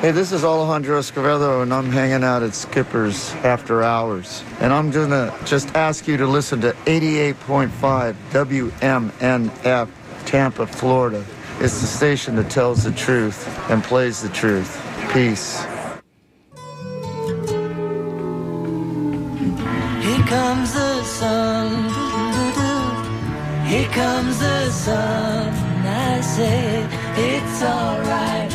Hey, this is Alejandro Escovedo, and I'm hanging out at Skipper's after hours. And I'm going to just ask you to listen to 88.5 WMNF, Tampa, Florida. It's the station that tells the truth and plays the truth. Peace. Here comes the sun. Here comes the sun. I say it's alright.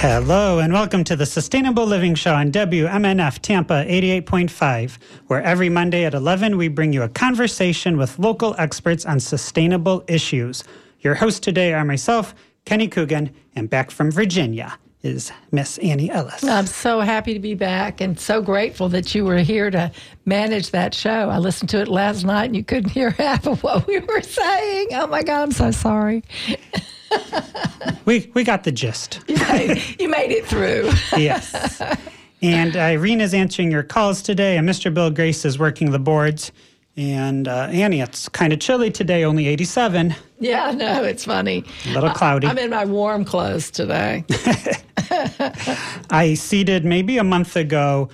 Hello, and welcome to the Sustainable Living Show on WMNF Tampa 88.5, where every Monday at 11 we bring you a conversation with local experts on sustainable issues. Your hosts today are myself, Kenny Coogan, and back from Virginia is Miss Annie Ellis. I'm so happy to be back and so grateful that you were here to manage that show. I listened to it last night and you couldn't hear half of what we were saying. Oh my God, I'm so sorry. we, we got the gist. You made, you made it through. yes. And Irene is answering your calls today, and Mr. Bill Grace is working the boards. And uh, Annie, it's kind of chilly today, only 87. Yeah, no, it's funny. A little cloudy. I, I'm in my warm clothes today. I seeded maybe a month ago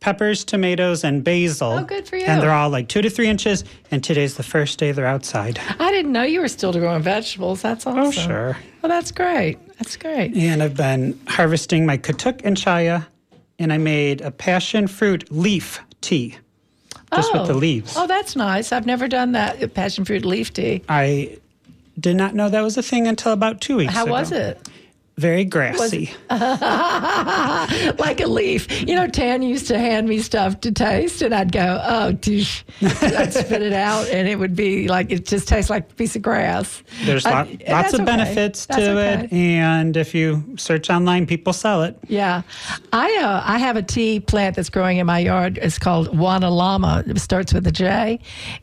peppers, tomatoes, and basil. Oh, good for you. And they're all like two to three inches. And today's the first day they're outside. I didn't know you were still growing vegetables. That's oh, awesome. Oh, sure. Well, that's great. That's great. And I've been harvesting my katuk and chaya, and I made a passion fruit leaf tea. Just oh. with the oh. leaves. Oh, that's nice. I've never done that passion fruit leaf tea. I did not know that was a thing until about two weeks ago. How ago. was it? Very grassy. like a leaf. You know, Tan used to hand me stuff to taste, and I'd go, oh, toosh. I'd spit it out, and it would be like, it just tastes like a piece of grass. There's Uh, lot, lots of okay. benefits That's to okay. it. And if you search online, people sell it. Yeah, I uh, I have a tea plant that's growing in my yard. It's called Wana Lama. It starts with a J,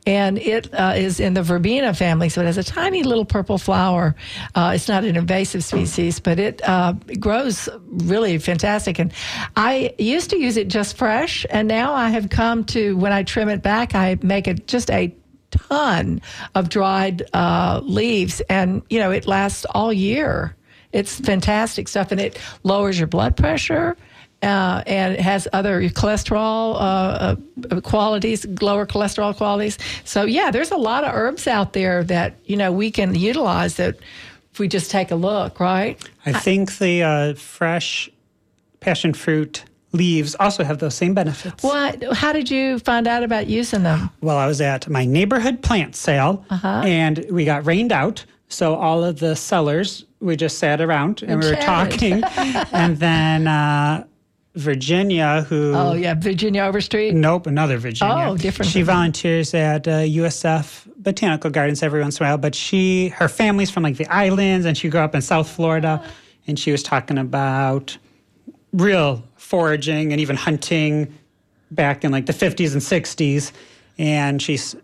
and it uh, is in the verbena family. So it has a tiny little purple flower. Uh, it's not an invasive species, but it uh, grows really fantastic. And I used to use it just fresh, and now I have come to when I trim it back, I make it just a ton of dried uh, leaves, and you know it lasts all year. It's fantastic stuff, and it lowers your blood pressure. Uh, and it has other cholesterol uh, uh, qualities, lower cholesterol qualities. So yeah, there's a lot of herbs out there that you know we can utilize that if we just take a look, right? I think the uh, fresh passion fruit leaves also have those same benefits. What? How did you find out about using them? Well, I was at my neighborhood plant sale Uh-huh. and we got rained out. So all of the sellers, we just sat around and we were chatted. talking. and then uh, Virginia, who. Oh yeah, Virginia Overstreet. Nope, another Virginia. Oh, different She volunteers at uh, USF Botanical Gardens every once in a while, but she, her family's from like the islands, and she grew up in South Florida, and she was talking about real foraging and even hunting back in like the 50s and 60s, and she's.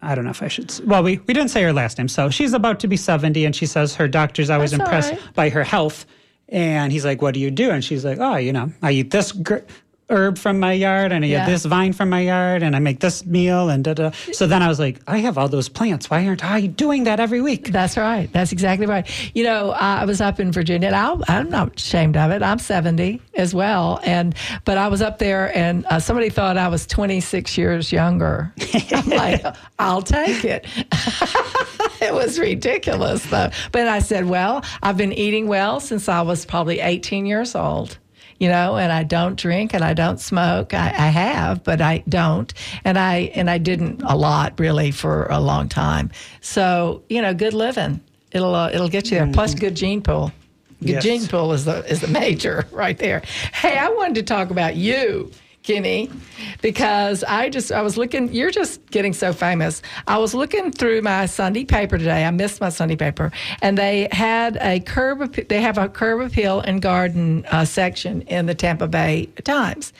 I don't know if I should. Well, we, we didn't say her last name. So she's about to be 70, and she says her doctor's always That's impressed right. by her health. And he's like, What do you do? And she's like, Oh, you know, I eat this gr- herb from my yard, and I Yeah. eat this vine from my yard, and I make this meal, and da da. So then I was like, I have all those plants. Why aren't I doing that every week? That's right. That's exactly right. You know, I was up in Virginia, and I'll, I'm not ashamed of it. I'm 70 as well, and but I was up there, and uh, somebody thought I was 26 years younger. I'm like, I'll take it. it was ridiculous, though. But I said, well, I've been eating well since I was probably 18 years old. You know, and I don't drink and I don't smoke. I, I have, but I don't, and I and I didn't a lot really for a long time. So you know, good living. It'll uh, it'll get you there. Plus, good gene pool. Good Yes. gene pool is the is the major right there. Hey, I wanted to talk about you. Kenny, because I just I was looking. You're just getting so famous. I was looking through my Sunday paper today. I missed my Sunday paper, and they had a curb. They have a curb appeal and garden uh, section in the Tampa Bay Times,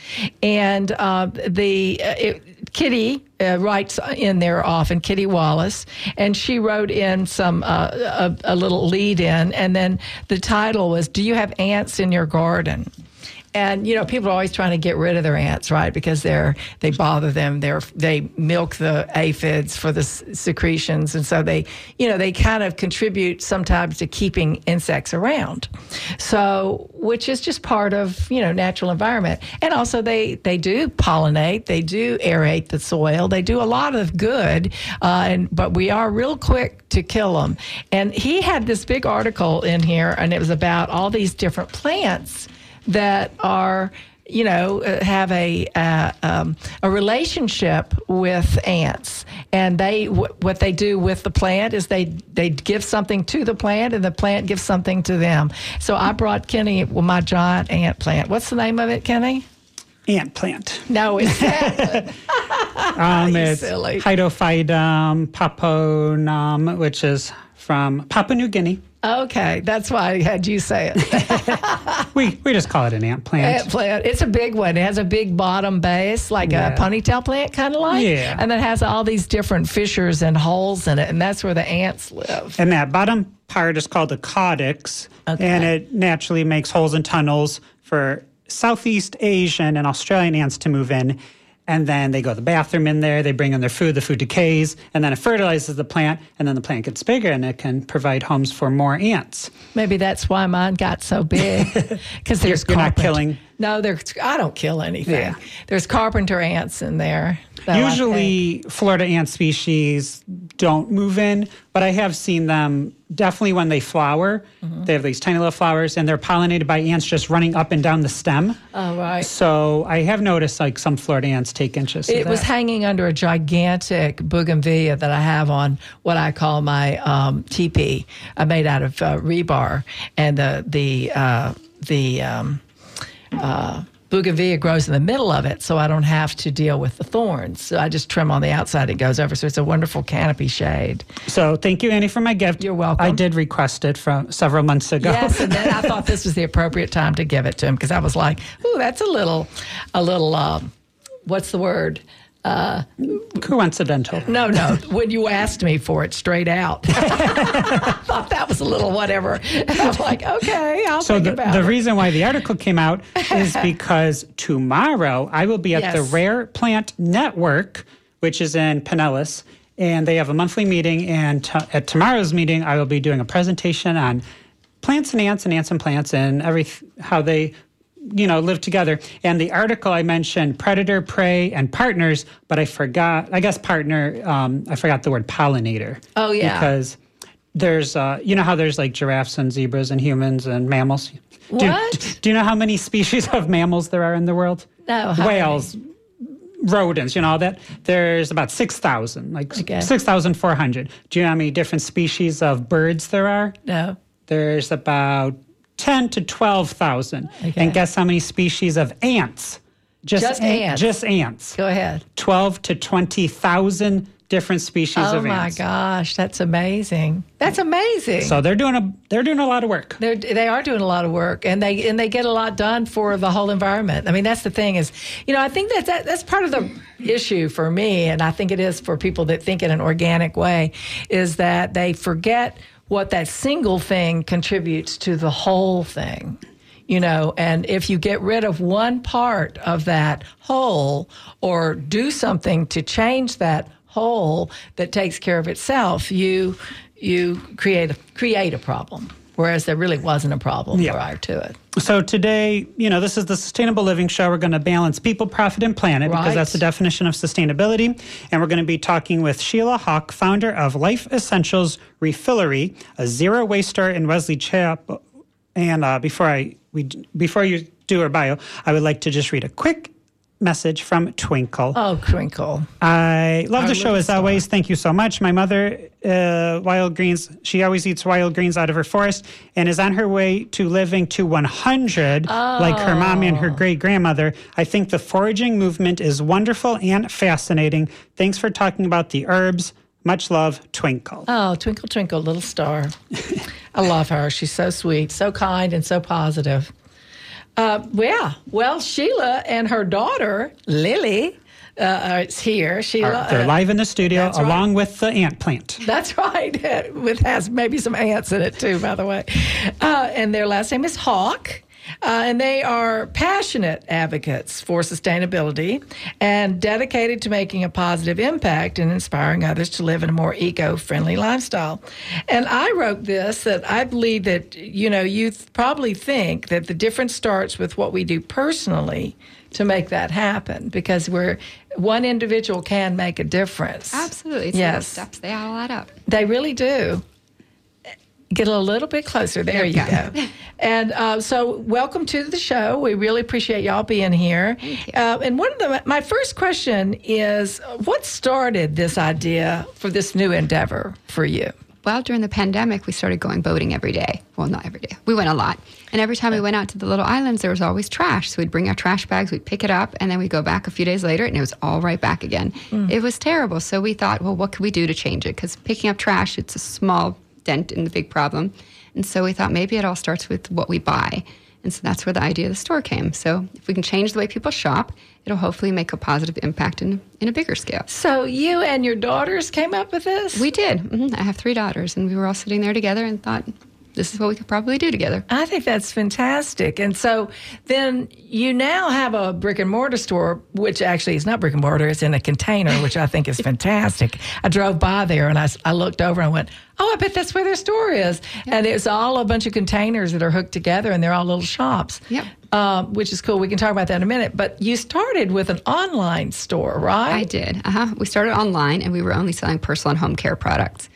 and uh, the uh, it, Kitty uh, writes in there often, Kitty Wallace, and she wrote in some uh, a, a little lead in, and then the title was "Do you have ants in your garden?" And you know, people are always trying to get rid of their ants, right? Because they're they bother them. They're they milk the aphids for the secretions, and so they, you know, they kind of contribute sometimes to keeping insects around. So, which is just part of you know natural environment, and also they they do pollinate, they do aerate the soil, they do a lot of good, uh, and but we are real quick to kill them. And he had this big article in here, and it was about all these different plants that are you know uh, have a uh, um, a relationship with ants and they w- what they do with the plant is they they give something to the plant and the plant gives something to them so i brought kenny well, my giant ant plant what's the name of it kenny Ant plant. no it's Um, you it's silly. Hydnophytum papuanum, which is from Papua New Guinea. Okay that's why i had you say it We we just call it an ant plant. ant plant. It's a big one. It has a big bottom base, like Yeah. a ponytail plant, kind of like. Yeah. And then has all these different fissures and holes in it, and that's where the ants live. And that bottom part is called the caudex, Okay. and it naturally makes holes and tunnels for Southeast Asian and Australian ants to move in. And then they go to the bathroom in there, they bring in their food, the food decays, and then it fertilizes the plant, and then the plant gets bigger and it can provide homes for more ants. Maybe that's why mine got so big. Because there's You're not killing- No, there's. I don't kill anything. Yeah. There's carpenter ants in there. though, I think. Usually, Florida ant species don't move in, but I have seen them definitely when they flower. Mm-hmm. They have these tiny little flowers, and they're pollinated by ants just running up and down the stem. Oh right. So I have noticed like some Florida ants take interest. It in was hanging under a gigantic bougainvillea that I have on what I call my um, teepee. I made out of uh, rebar, and the the uh, the um, uh, bougainvillea grows in the middle of it, so I don't have to deal with the thorns. So I just trim on the outside; it goes over. So it's a wonderful canopy shade. So thank you, Annie, for my gift. You're welcome. I did request it from several months ago. Yes, and then I thought this was the appropriate time to give it to him because I was like, "Ooh, that's a little, a little, um, what's the word?" Uh, coincidental. No, no. when you asked me for it straight out, I thought that was a little whatever. And I'm like, okay, I'll So think the, about the it. reason why the article came out is because tomorrow I will be at the Rare Plant Network, which is in Pinellas, and they have a monthly meeting. And t- at tomorrow's meeting, I will be doing a presentation on plants and ants and ants and plants and every how they you know live together and the article i mentioned predator prey and partners but i forgot i guess partner um, i forgot the word pollinator Oh, yeah. because there's uh, you know how there's like giraffes and zebras and humans and mammals do, What? do you know how many species of mammals there are in the world No, whales rodents you know all that there's about 6000 like Okay. 6400 do you know how many different species of birds there are No. there's about 10 to 12,000. Okay. And guess how many species of ants? Just an- ants. Just ants. Go ahead. 12 to 20,000 different species Oh of ants. Oh my gosh, that's amazing. That's amazing. So they're doing a they're doing a lot of work. They're, they are doing a lot of work, and they and they get a lot done for the whole environment. I mean, that's the thing is, you know, I think that, that that's part of the issue for me, and I think it is for people that think in an organic way, is that they forget what that single thing contributes to the whole thing. You know, and if you get rid of one part of that whole or do something to change that whole that takes care of itself, you you create a, create a problem. Whereas there really wasn't a problem Yeah. prior to it. So today, you know, this is the Sustainable Living Show. We're going to balance people, profit, and planet because that's the definition of sustainability. And we're going to be talking with Sheila Hawk, founder of Life Essentials Refillery, a zero waster in Wesley Chapel. And uh, before I we before you do her bio, I would like to just read a quick message from Twinkle. Oh, Twinkle. I love Our the show as star. always. Thank you so much. My mother, uh, wild greens, she always eats wild greens out of her forest and is on her way to living to 100, like her mom and Oh. her great grandmother. I think the foraging movement is wonderful and fascinating. Thanks for talking about the herbs. Much love, Twinkle. Oh, Twinkle, Twinkle, Little Star. I love her. She's so sweet, so kind, and so positive. Uh, yeah. Well, Sheila and her daughter, Lily, uh, is here. Sheila. They're uh, live in the studio right. along with the ant plant. That's right. With has maybe some ants in it too, by the way. Uh, and their last name is Hawk. Uh, and they are passionate advocates for sustainability and dedicated to making a positive impact and inspiring others to live in a more eco-friendly lifestyle. And I wrote this that I believe that you know you th- probably think that the difference starts with what we do personally to make that happen because we're one individual can make a difference. Absolutely. It's Yes. steps. They all add up. They really do. Get a little bit closer. There you Yeah. go. And uh, so, welcome to the show. We really appreciate y'all being here. Uh, and one of the my first question is, what started this idea for this new endeavor for you? Well, during the pandemic, we started going boating every day. Well, not every day. We went a lot. And every time we went out to the little islands, there was always trash. So we'd bring our trash bags, we'd pick it up, and then we'd go back a few days later, and it was all right back again. It was terrible. So we thought, well, what could we do to change it? Because picking up trash, it's a small dent in the big problem. And so we thought maybe it all starts with what we buy. And so that's where the idea of the store came. So if we can change the way people shop, it'll hopefully make a positive impact in, in a bigger scale. So, you and your daughters came up with this? We did. hmm I have three daughters, and we were all sitting there together and thought, this is what we could probably do together. I think that's fantastic. And so then you now have a brick and mortar store, which actually is not brick and mortar, it's in a container, which I think is fantastic. I drove by there and I looked over and went, oh, I bet that's where their store is. And it's all a bunch of containers that are hooked together and they're all little shops. Yep. Um, which is cool. We can talk about that in a minute. But you started with an online store, right? I did. Uh-huh. We started online, and we were only selling personal and home care products.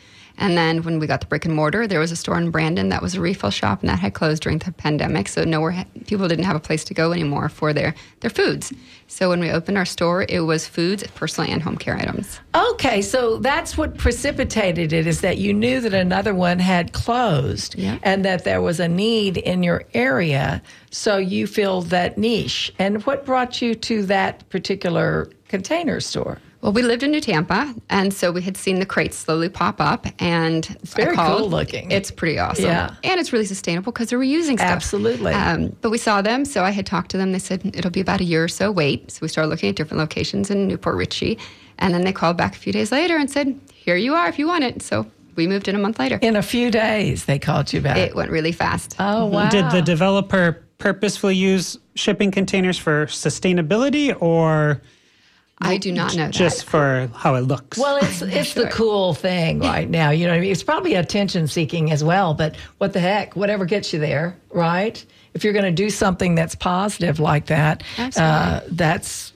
And then when we got the brick and mortar, there was a store in Brandon that was a refill shop, and that had closed during the pandemic. So nowhere people didn't have a place to go anymore for their their foods. So when we opened our store, it was foods, personal and home care items. Okay, so that's what precipitated it is that you knew that another one had closed Yeah. and that there was a need in your area. So you filled that niche. And what brought you to that particular container store? Well, we lived in New Tampa, and so we had seen the crates slowly pop up, and it's very cool looking. It's pretty awesome, Yeah. and it's really sustainable because they're reusing stuff. Absolutely. Um, but we saw them, so I had talked to them. They said it'll be about a year or so wait. So we started looking at different locations in New Port Richey, and then they called back a few days later and said, "Here you are, if you want it." So we moved in a month later. In a few days, they called you back. It went really fast. oh, wow. Did the developer purposefully use shipping containers for sustainability or I do not know that. just for how it looks? Well, it's it's the cool thing right now. You know, what I mean? it's probably attention seeking as well. But what the heck? Whatever gets you there, right? If you're going to do something that's positive like that, uh, that's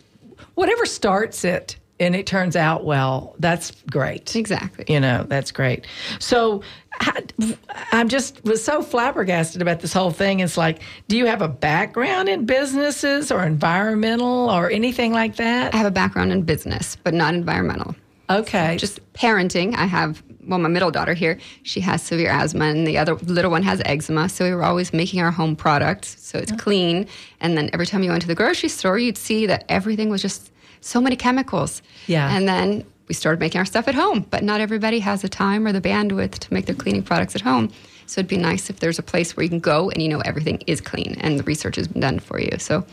whatever starts it and it turns out well. That's great. Exactly. You know, that's great. So I- I'm just was so flabbergasted about this whole thing. It's like, do you have a background in businesses or environmental or anything like that? I have a background in business, but not environmental. Okay. just parenting. I have well, my middle daughter here. She has severe asthma, and the other little one has eczema. So we were always making our home products, so it's clean. And then every time you went to the grocery store, you'd see that everything was just so many chemicals. Yeah. And then we started making our stuff at home, but not everybody has the time or the bandwidth to make their cleaning products at home. So it'd be nice if there's a place where you can go and you know everything is clean and the research has been done for you. So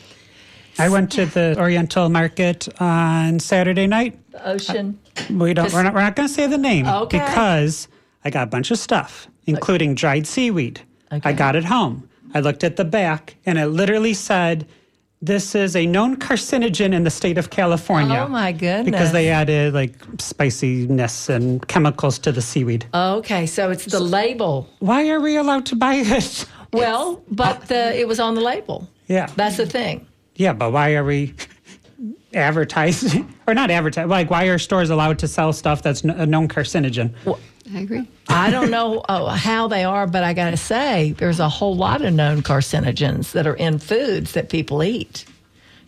I went to the Oriental Market on Saturday night. The ocean. Uh, we don't. We're not. We're not going to say the name oh, Okay. because I got a bunch of stuff, including dried seaweed. Okay. I got it home. I looked at the back, and it literally said, "This is a known carcinogen in the state of California." Oh, my goodness. Because they added like spiciness and chemicals to the seaweed. Okay, so it's the label. Why are we allowed to buy it? Well, but the, it was on the label. Yeah. That's the thing. Yeah, but why are we advertising or not advertising? Like, why are stores allowed to sell stuff that's kn- a known carcinogen? I agree. I don't know uh, how they are, but I got to say, there's a whole lot of known carcinogens that are in foods that people eat,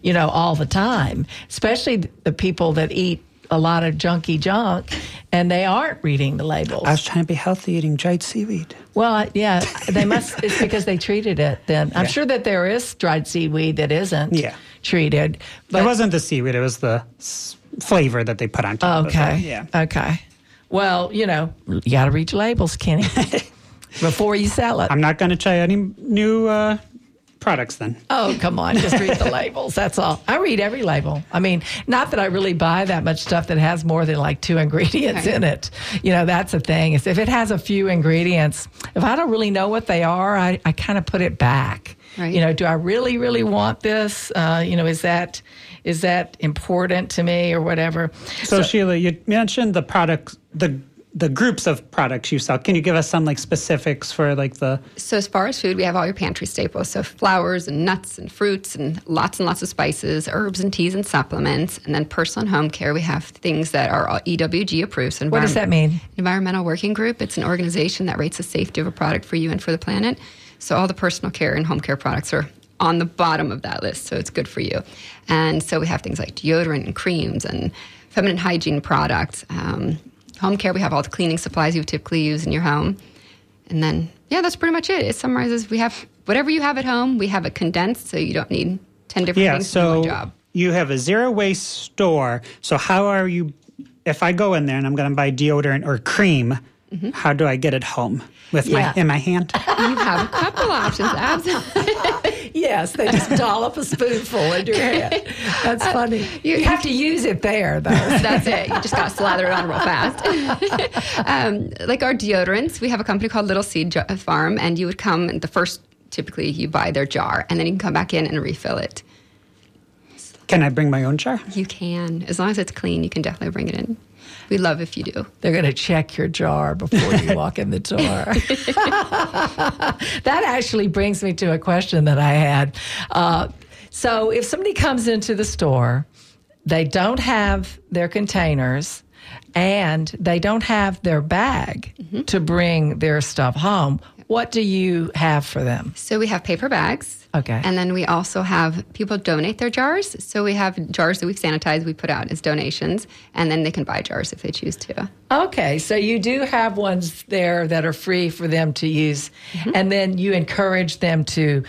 you know, all the time, especially the people that eat a lot of junky junk and they aren't reading the labels. I was trying to be healthy eating dried seaweed. Well, yeah, they must. It's because they treated it. Then I'm Yeah. sure that there is dried seaweed that isn't Yeah. treated. But it wasn't the seaweed; it was the flavor that they put on top. okay, Of it. Yeah. okay. Well, you know, you got to read your labels, Kenny, before you sell it. I'm not going to try any new uh, products then. Oh, come on. Just read the labels. That's all. I read every label. I mean, not that I really buy that much stuff that has more than like two ingredients Okay. in it. You know, that's the thing. Is if it has a few ingredients, if I don't really know what they are, I, I kind of put it back. Right. You know, do I really, really want this? Uh, you know, is that is that important to me or whatever? So, Sheila, you mentioned the products, the the groups of products you sell. Can you give us some like specifics for like the So as far as food, we have all your pantry staples. So flowers and nuts and fruits and lots and lots of spices, herbs and teas and supplements. And then personal and home care, we have things that are all EWG approved. So What does that mean? Environmental Working Group. It's an organization that rates the safety of a product for you and for the planet. So all the personal care and home care products are on the bottom of that list. So it's good for you. And so we have things like deodorant and creams and feminine hygiene products. Um, home care, we have all the cleaning supplies you typically use in your home. And then, yeah, that's pretty much it. It summarizes we have whatever you have at home, we have it condensed so you don't need 10 different yeah? things to do So one job. you have a zero waste store. So how are you? If I go in there and I'm going to buy deodorant or cream, Mm-hmm. how do I get it home with Yeah. my in my hand? You have a couple options, absolutely. Yes, they just dollop a spoonful into your hand. That's funny. You, you- have to use it there, though. That's it. You just got to slather it on real fast. um, like our deodorants, we have a company called Little Seed Farm, and you would come, the first, typically, you buy their jar, and then you can come back in and refill it. Can I bring my own jar? You can. As long as it's clean, you can definitely bring it in. We love if you do. They're going to check your jar before you walk in the door. that actually brings me to a question that I had. Uh, so, if somebody comes into the store, they don't have their containers and they don't have their bag to bring their stuff home, what do you have for them? So we have paper bags. Okay. And then we also have people donate their jars. So we have jars that we've sanitized, we put out as donations, and then they can buy jars if they choose to. Okay, so you do have ones there that are free for them to use, and then you encourage them to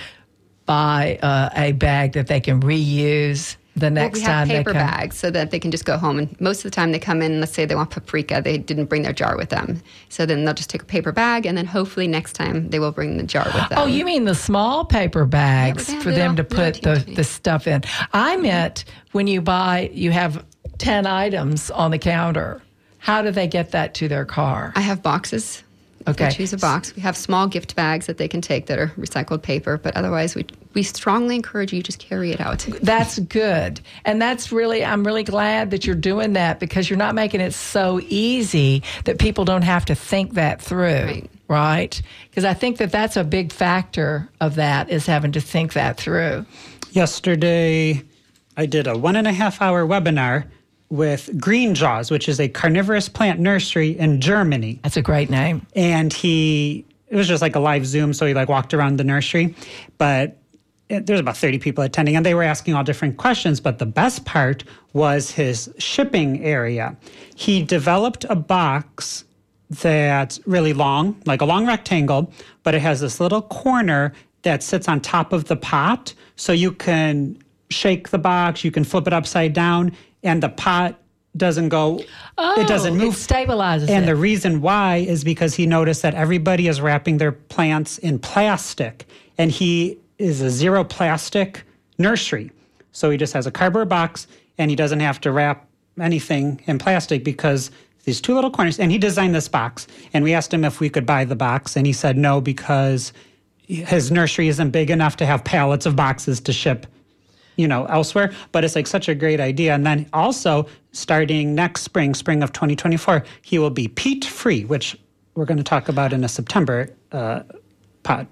buy uh, a bag that they can reuse the Well, next we have time paper they come. bags so that they can just go home. And most of the time, they come in. Let's say they want paprika, they didn't bring their jar with them. So then they'll just take a paper bag, and then hopefully next time they will bring the jar with oh, them. Oh, you mean the small paper bags Yeah, for them to put the, the stuff in? I meant when you buy, you have 10 items on the counter. How do they get that to their car? I have boxes. Okay. They choose a box. We have small gift bags that they can take that are recycled paper, but otherwise, we we strongly encourage you just carry it out. That's good. And that's really, I'm really glad that you're doing that because you're not making it so easy that people don't have to think that through. Right. Right? Because I think that that's a big factor of that is having to think that through. Yesterday, I did a one and a half hour webinar with Green Jaws, which is a carnivorous plant nursery in Germany. That's a great name. and he it was just like a live zoom so he like walked around the nursery but there's about 30 people attending and they were asking all different questions but the best part was his shipping area he developed a box that's really long like a long rectangle but it has this little corner that sits on top of the pot so you can shake the box you can flip it upside down and the pot doesn't go it oh, doesn't Oh, move It stabilizes and it. the reason why is because he noticed that everybody is wrapping their plants in plastic, and he is a zero plastic nursery. So he just has a cardboard box, and he doesn't have to wrap anything in plastic because these two little corners. And he designed this box, and we asked him if we could buy the box, and he said no because his nursery isn't big enough to have pallets of boxes to ship you know elsewhere but it's like such a great idea. And then also starting next spring spring of 2024 he will be peat free which we're going to talk about in a september uh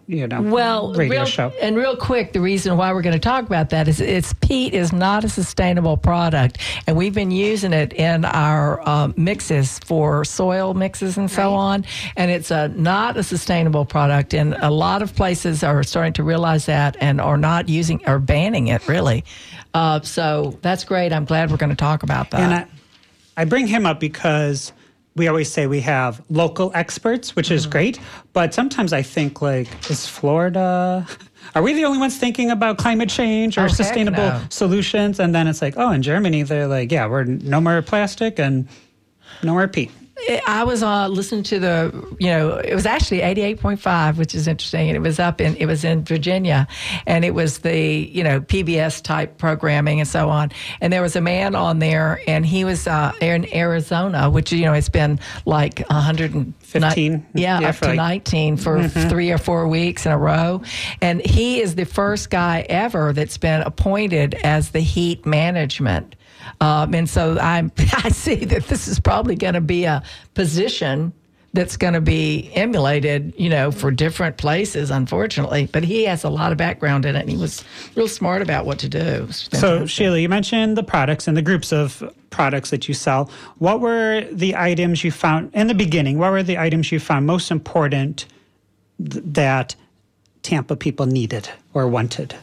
you know Well, radio real, show and real quick, the reason why we're going to talk about that is it's peat is not a sustainable product, and we've been using it in our um, mixes for soil mixes and so Right. on, and it's a not a sustainable product, and a lot of places are starting to realize that and are not using or banning it really. Uh, so that's great. I'm glad we're going to talk about that. and I, I bring him up because we always say we have local experts which Mm-hmm. is great but sometimes i think like is florida are we the only ones thinking about climate change or Oh, sustainable no. solutions and then it's like oh in germany they're like yeah we're no more plastic and no more peat I was uh, listening to the, you know, it was actually 88.5, which is interesting. And it was up in, it was in Virginia. And it was the, you know, PBS type programming and so on. And there was a man on there and he was uh, in Arizona, which, you know, it's been like 115. Yeah, Yeah, up to like- 19 for three or four weeks in a row. And he is the first guy ever that's been appointed as the heat management. Um, and so I, I see that this is probably going to be a position that's going to be emulated, you know, for different places, unfortunately. But he has a lot of background in it, and he was real smart about what to do. So. Sheila, you mentioned the products and the groups of products that you sell. What were the items you found in the beginning? What were the items you found most important th- that Tampa people needed or wanted?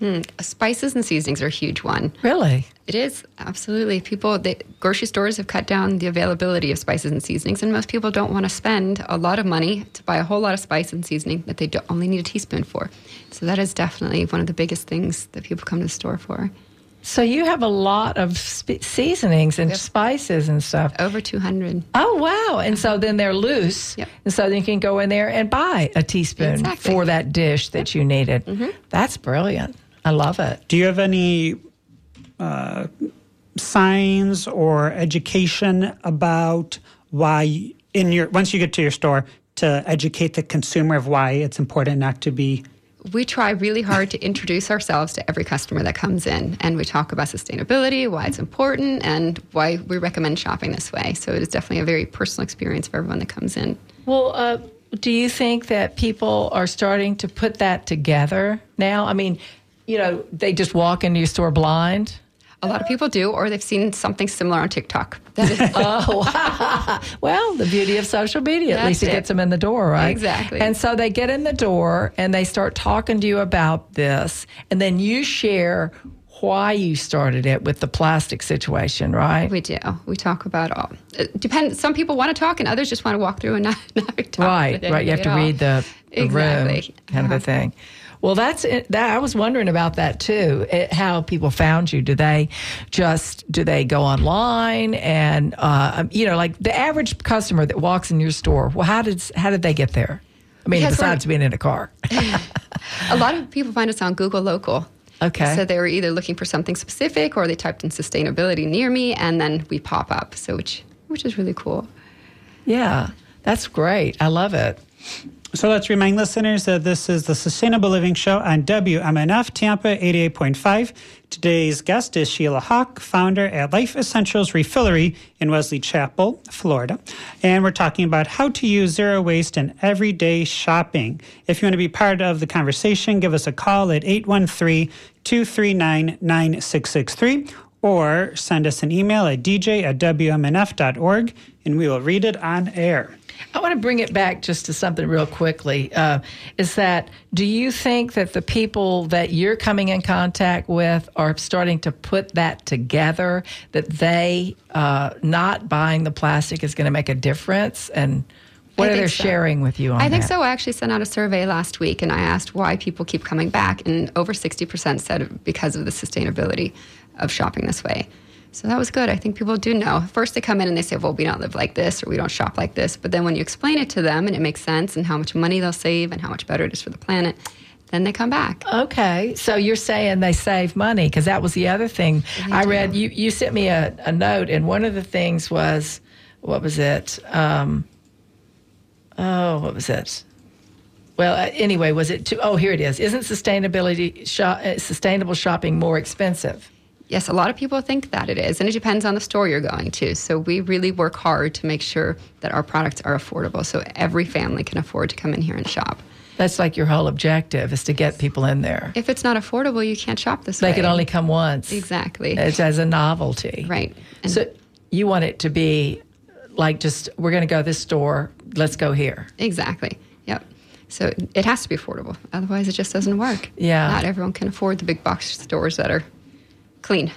Hmm, spices and seasonings are a huge one. really, It is absolutely. People, the grocery stores have cut down the availability of spices and seasonings, and most people don't want to spend a lot of money to buy a whole lot of spice and seasoning that they only need a teaspoon for. So that is definitely one of the biggest things that people come to the store for. so you have a lot of sp- seasonings and Yep. spices and stuff. Over 200. Oh wow! And so then they're loose, Yep. and so then you can go in there and buy a teaspoon Exactly. for that dish that you needed. Mm-hmm. That's brilliant. I love it. Do you have any uh, signs or education about why in your once you get to your store to educate the consumer of why it's important not to be we try really hard to introduce ourselves to every customer that comes in and we talk about sustainability why it's important and why we recommend shopping this way so it is definitely a very personal experience for everyone that comes in Well, uh, do you think that people are starting to put that together now? I mean, you know, they just walk into your store blind. a lot of people do or they've seen something similar on tiktok Oh, well, the beauty of social media. At least it, it. gets them in the door, right? Exactly. And so they get in the door and they start talking to you about this, and then you share why you started it with the plastic situation, right? we do we talk about all it depends some people want to talk and others just want to walk through and not, not talk right, right. You have to all. read the, the exactly room, kind of Uh-huh. a thing. Well, that's it. That I was wondering about that too. It, how people found you? Do they just do they go online and uh, you know, like the average customer that walks in your store? Well, how did how did they get there? I mean, Because besides being in a car. A lot of people find us on Google Local. Okay. So they were either looking for something specific or they typed in sustainability near me and then we pop up. So which which is really cool. yeah, that's great. I love it. So let's remind listeners that this is the Sustainable Living Show on WMNF Tampa 88.5. Today's guest is Sheila Hawk, founder at Life Essentials Refillery in Wesley Chapel, Florida. And we're talking about how to use zero waste in everyday shopping. If you want to be part of the conversation, give us a call at 813 239 9663 or send us an email at dj at wmnf.org and we will read it on air. I want to bring it back just to something real quickly. Uh, is that do you think that the people that you're coming in contact with are starting to put that together? That they uh, not buying the plastic is going to make a difference? And what I are they so. sharing with you on I think that? so. I actually sent out a survey last week and I asked why people keep coming back, and over 60% said because of the sustainability of shopping this way. So that was good. I think people do know. First, they come in and they say, well, we don't live like this or we don't shop like this. But then when you explain it to them and it makes sense and how much money they'll save and how much better it is for the planet, then they come back. Okay, so you're saying they save money because that was the other thing I do. read. You you sent me a, a note, and one of the things was what was it? Um, oh, what was it? Well, uh, anyway, was it? Too, oh, here it is. Isn't sustainability shop, uh, sustainable shopping more expensive? Yes, a lot of people think that it is, and it depends on the store you're going to. So we really work hard to make sure that our products are affordable so every family can afford to come in here and shop. That's like your whole objective is to get people in there. If it's not affordable, you can't shop this They way. They can only come once. Exactly. It's as a novelty. Right. And So you want it to be like just we're going to go to this store. Let's go here. exactly. Yep. So it has to be affordable. Otherwise, it just doesn't work. Yeah. Not everyone can afford the big box stores that are clean.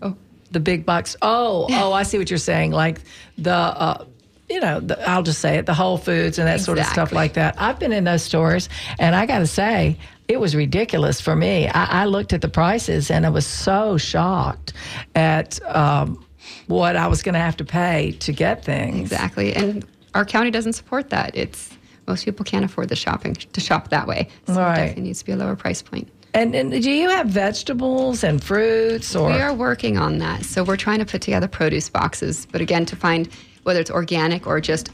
So the big box. Oh, oh, I see what you're saying. Like the, uh, you know, the, I'll just say it, the Whole Foods and that sort of stuff like that. I've been in those stores, and I got to say, it was ridiculous for me. I, I looked at the prices, and I was so shocked at. Um, what I was going to have to pay to get things. Exactly. And our county doesn't support that. It's most people can't afford the shopping to shop that way. So Right. it definitely needs to be a lower price point. And, and do you have vegetables and fruits or We are working on that. So we're trying to put together produce boxes, but again, to find whether it's organic or just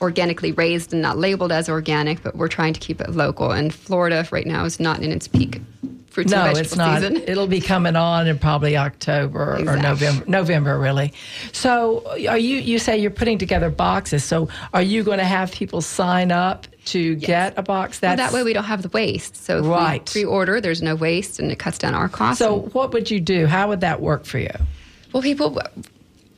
organically raised and not labeled as organic, but we're trying to keep it local. And Florida right now is not in its peak fruits no, and vegetable it's not. season. It'll be coming on in probably October or November. November, really. So, are you? You say you're putting together boxes. So, are you going to have people sign up to get a box? Well, that way we don't have the waste. So if Right. pre-order, there's no waste, and it cuts down our costs. So, what would you do? How would that work for you? Well, people,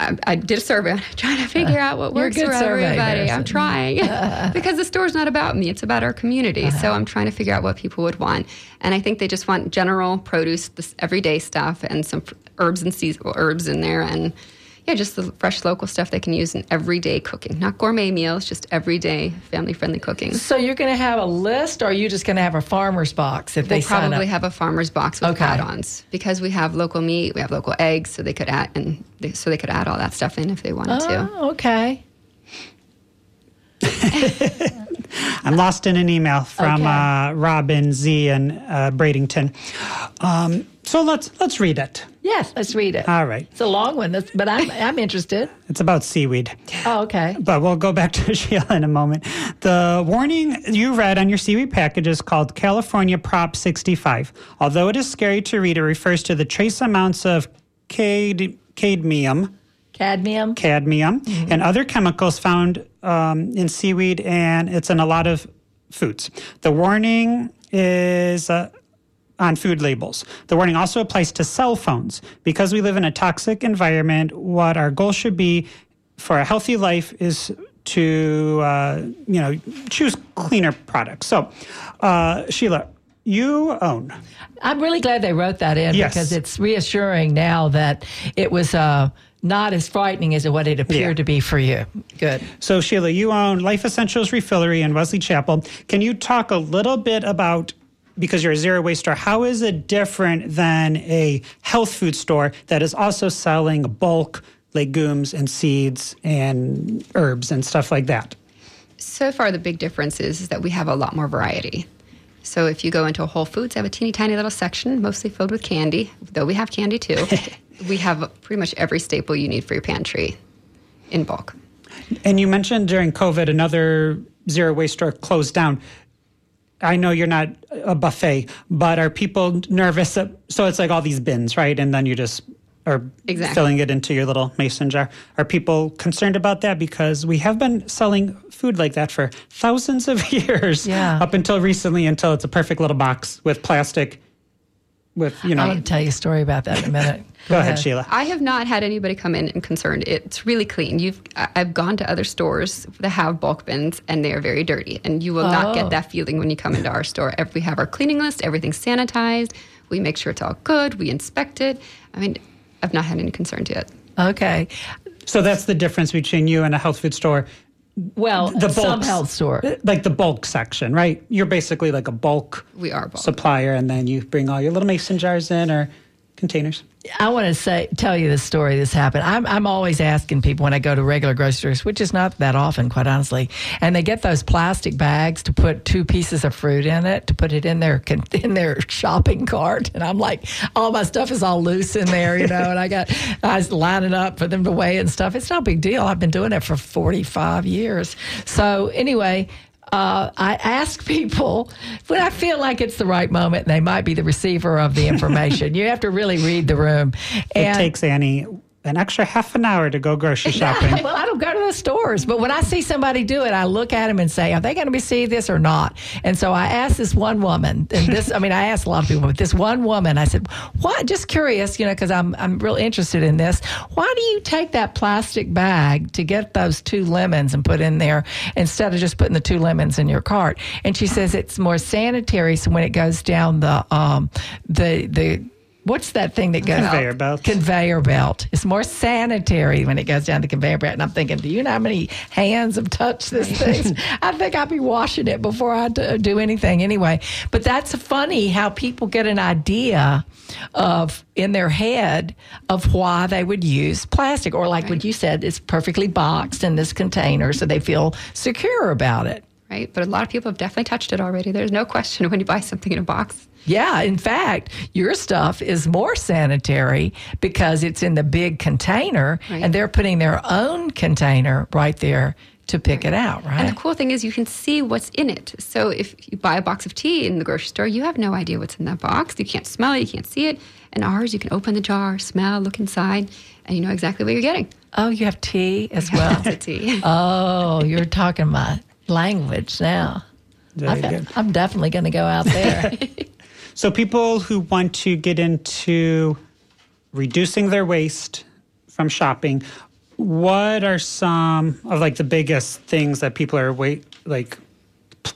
I, I did a survey trying to figure out what works for everybody. I'm trying because the store's not about me; it's about our community. Uh-huh. So I'm trying to figure out what people would want, and I think they just want general produce, this everyday stuff, and some herbs and seasonal herbs in there, and yeah, just the fresh local stuff they can use in everyday cooking, not gourmet meals, just everyday family-friendly cooking. So, you're going to have a list, or are you just going to have a farmer's box if they We'll sign probably have a farmer's box with Okay. add-ons because we have local meat, we have local eggs, so they could add and they, so they could add all that stuff in if they wanted to. Oh, okay. I'm lost in an email from Okay. uh, Robin Z and uh, Bradenton. Um, so let's let's read it. Yes, let's read it. All right. It's a long one, but I'm I'm interested. It's about seaweed. Oh, okay. But we'll go back to Sheila in a moment. The warning you read on your seaweed package is called California Prop 65. Although it is scary to read, it refers to the trace amounts of cad- cadmium, Cadmium. cadmium, and other chemicals found um, in seaweed, and it's in a lot of foods. The warning is. Uh, on food labels. The warning also applies to cell phones. Because we live in a toxic environment, what our goal should be for a healthy life is to, uh, you know, choose cleaner products. So, uh, Sheila, you own. I'm really glad they wrote that in Yes. because it's reassuring now that it was uh, not as frightening as what it appeared Yeah. to be for you. Good. So, Sheila, you own Life Essentials Refillery in Wesley Chapel. Can you talk a little bit about, because you're a zero waste store, how is it different than a health food store that is also selling bulk legumes and seeds and herbs and stuff like that? So far, the big difference is, is that we have a lot more variety. So if you go into a Whole Foods, they have a teeny tiny little section, mostly filled with candy, though we have candy too. we have pretty much every staple you need for your pantry in bulk. And you mentioned during COVID another zero waste store closed down. I know you're not a buffet, but are people nervous? that- So it's like all these bins, right? And then you just are Exactly. filling it into your little mason jar. Are people concerned about that? Because we have been selling food like that for thousands of years, Yeah. up until recently, until it's a perfect little box with plastic, with you know. I'm going to tell you a story about that in a minute. Go ahead, Sheila. I have not had anybody come in and concerned. It's really clean. You've I- I've gone to other stores that have bulk bins and they are very dirty, and you will not Oh. get that feeling when you come into our store. Ev- We have our cleaning list, everything's sanitized. We make sure it's all good. We inspect it. I mean, I've not had any concerns yet. Okay. So that's the difference between you and a health food store. Well, The some bulks. health store. like the bulk section, right? You're basically like a bulk We are bulk. supplier, and then you bring all your little mason jars in or containers. I want to say, tell you the story. This happened. I'm, I'm always asking people when I go to regular grocery stores, which is not that often, quite honestly, and they get those plastic bags to put two pieces of fruit in it to put it in their in their shopping cart, and I'm like, all my stuff is all loose in there, you know, and I got I was lining up for them to weigh and stuff. It's no big deal. I've been doing it for 45 years. So anyway. Uh, I ask people when I feel like it's the right moment, and they might be the receiver of the information. you have to really read the room. It takes Annie an extra half an hour to go grocery shopping. well, I don't go to the stores, but when I see somebody do it, I look at them and say, "Are they going to receive this or not?" And so I asked this one woman, and this—I mean, I asked a lot of people, but this one woman, I said, "What?" Just curious, you know, because I'm I'm real interested in this. Why do you take that plastic bag to get those two lemons and put in there instead of just putting the two lemons in your cart? And she says it's more sanitary, so when it goes down the um the the What's that thing that goes Conveyor belt. Conveyor belt. It's more sanitary when it goes down the conveyor belt. And I'm thinking, do you know how many hands have touched this thing? I think I'd be washing it before I do do anything anyway. But that's funny how people get an idea of in their head of why they would use plastic, or like what you said, it's perfectly boxed in this container, so they feel secure about it. Right? But a lot of people have definitely touched it already. There's no question when you buy something in a box. Yeah, in fact, your stuff is more sanitary because it's in the big container Right. and they're putting their own container right there to pick it out, right? And the cool thing is you can see what's in it. So if you buy a box of tea in the grocery store, you have no idea what's in that box. You can't smell it, you can't see it. And ours, you can open the jar, smell, look inside, and you know exactly what you're getting. Oh, you have tea as well. Tea. oh, you're talking my language now. Very I'm. I'm definitely going to go out there. So people who want to get into reducing their waste from shopping, what are some of like the biggest things that people are wait like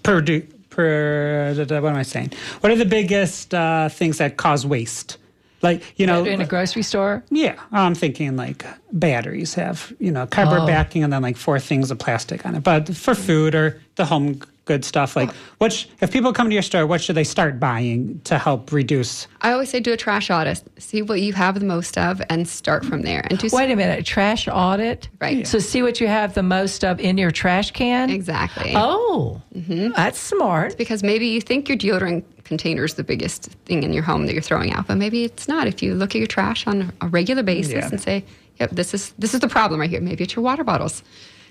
per, per what am I saying? What are the biggest uh, things that cause waste? Like you know, in a uh, grocery store? yeah, I'm thinking like batteries have you know cardboard Oh. backing and then like four things of plastic on it. But for food or the home good stuff, like what sh- if people come to your store, what should they start buying to help reduce? I always say do a trash audit. See what you have the most of and start from there. And do Wait a minute, trash audit? Right. So see what you have the most of in your trash can? Exactly. Oh, Mm-hmm. that's smart. because maybe you think your deodorant container is the biggest thing in your home that you're throwing out, but maybe it's not. If you look at your trash on a regular basis Yeah. and say, "Yep, this is this is the problem right here." Maybe it's your water bottles.